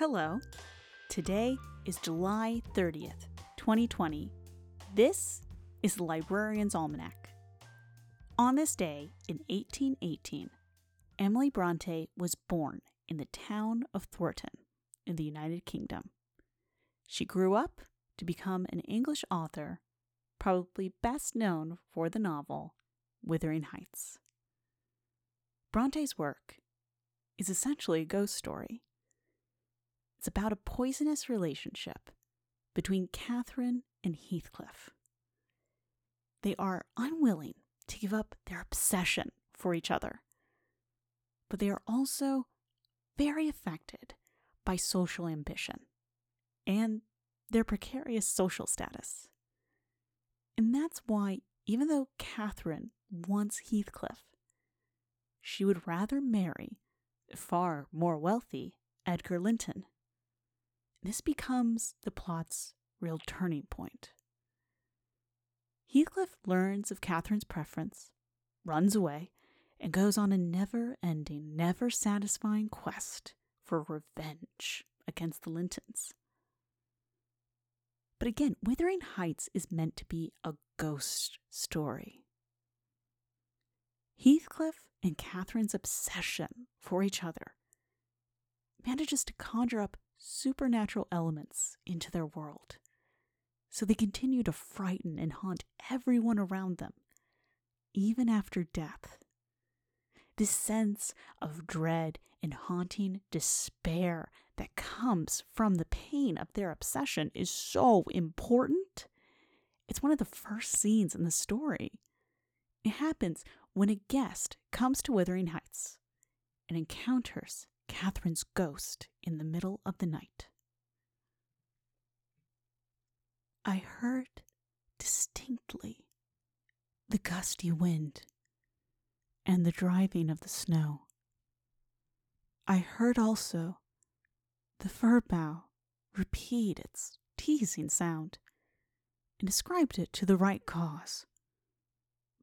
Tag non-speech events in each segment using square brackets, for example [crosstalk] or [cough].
Hello. Today is July 30th, 2020. This is the Librarian's Almanac. On this day in 1818, Emily Bronte was born in the town of Thornton in the United Kingdom. She grew up to become an English author, probably best known for the novel Wuthering Heights. Bronte's work is essentially a ghost story. It's about a poisonous relationship between Catherine and Heathcliff. They are unwilling to give up their obsession for each other, but they are also very affected by social ambition and their precarious social status. And that's why, even though Catherine wants Heathcliff, she would rather marry far more wealthy Edgar Linton. This becomes the plot's real turning point. Heathcliff learns of Catherine's preference, runs away, and goes on a never ending, never satisfying quest for revenge against the Lintons. But again, Wuthering Heights is meant to be a ghost story. Heathcliff and Catherine's obsession for each other manages to conjure up supernatural elements into their world. So they continue to frighten and haunt everyone around them, even after death. This sense of dread and haunting despair that comes from the pain of their obsession is so important. It's one of the first scenes in the story. It happens when a guest comes to Wuthering Heights and encounters Catherine's ghost in the middle of the night. I heard distinctly the gusty wind and the driving of the snow. I heard also the fir bough repeat its teasing sound and ascribed it to the right cause.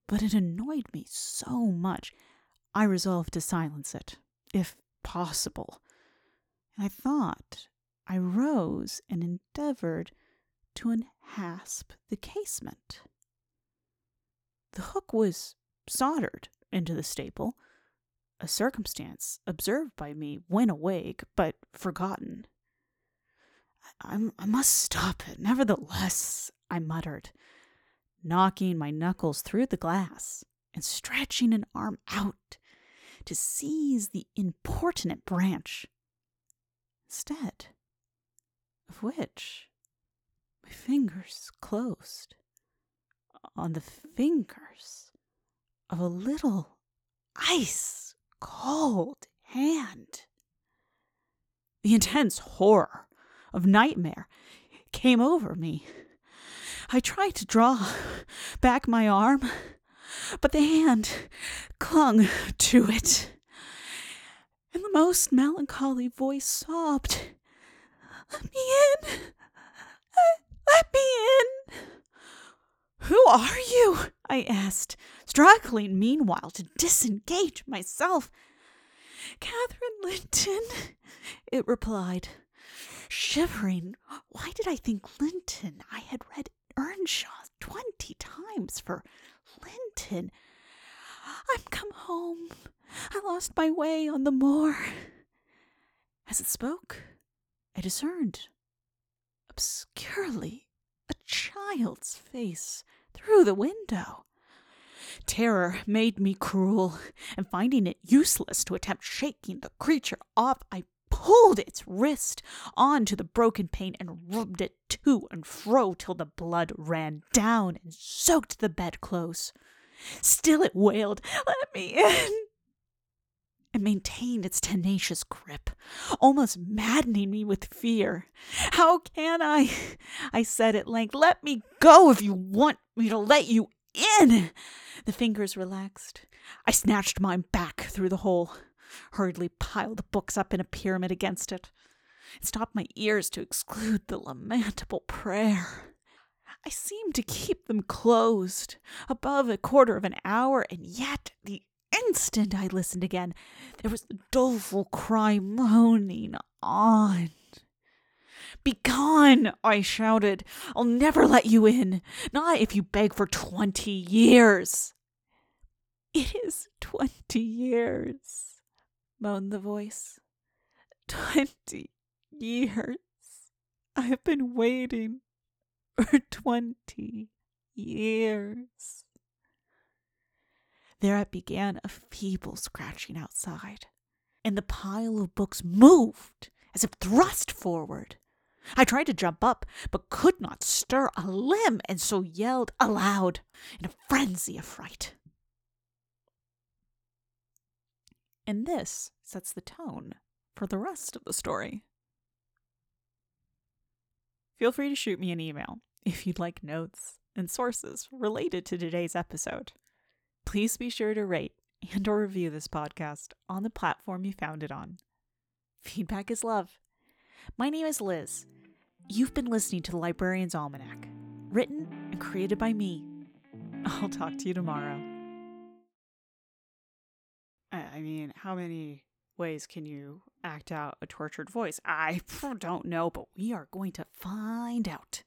But it annoyed me so much, I resolved to silence it, if possible. And I thought I rose and endeavored to unhasp the casement. The hook was soldered into the staple, a circumstance observed by me when awake, but forgotten. I, I, must stop it, nevertheless, I muttered, knocking my knuckles through the glass and stretching an arm out to seize the importunate branch. Instead of which, my fingers closed on the fingers of a little ice cold hand. The intense horror of nightmare came over me. I tried to draw back my arm, but the hand clung to it. And the most melancholy voice sobbed, Let me in! Let me in! Who are you? I asked, struggling meanwhile to disengage myself. Catherine Linton, it replied, shivering. Why did I think Linton? I had read Earnshaw twenty times for Linton. I'm come home. I lost my way on the moor. As it spoke, I discerned, obscurely, a child's face through the window. Terror made me cruel, and finding it useless to attempt shaking the creature off, I pulled its wrist onto the broken pane and rubbed it to and fro till the blood ran down and soaked the bedclothes. Still it wailed, Let me in! And maintained its tenacious grip, almost maddening me with fear. How can I? I said at length, Let me go if you want me to let you in. The fingers relaxed. I snatched mine back through the hole, hurriedly piled the books up in a pyramid against it, stopped my ears to exclude the lamentable prayer. I seemed to keep them closed above a quarter of an hour, and yet the instant I listened again, there was the doleful cry moaning on, Begone! I shouted. I'll never let you in. Not if you beg for twenty years. It is twenty years, moaned the voice. Twenty years. I have been waiting for twenty years. There it began a feeble scratching outside, and the pile of books moved as if thrust forward. I tried to jump up, but could not stir a limb, and so yelled aloud in a frenzy of fright. And this sets the tone for the rest of the story. Feel free to shoot me an email if you'd like notes and sources related to today's episode. Please be sure to rate and or review this podcast on the platform you found it on. Feedback is love. My name is Liz. You've been listening to the Librarian's Almanac, written and created by me. I'll talk to you tomorrow. I mean, how many ways can you act out a tortured voice? I [laughs] don't know, but we are going to find out.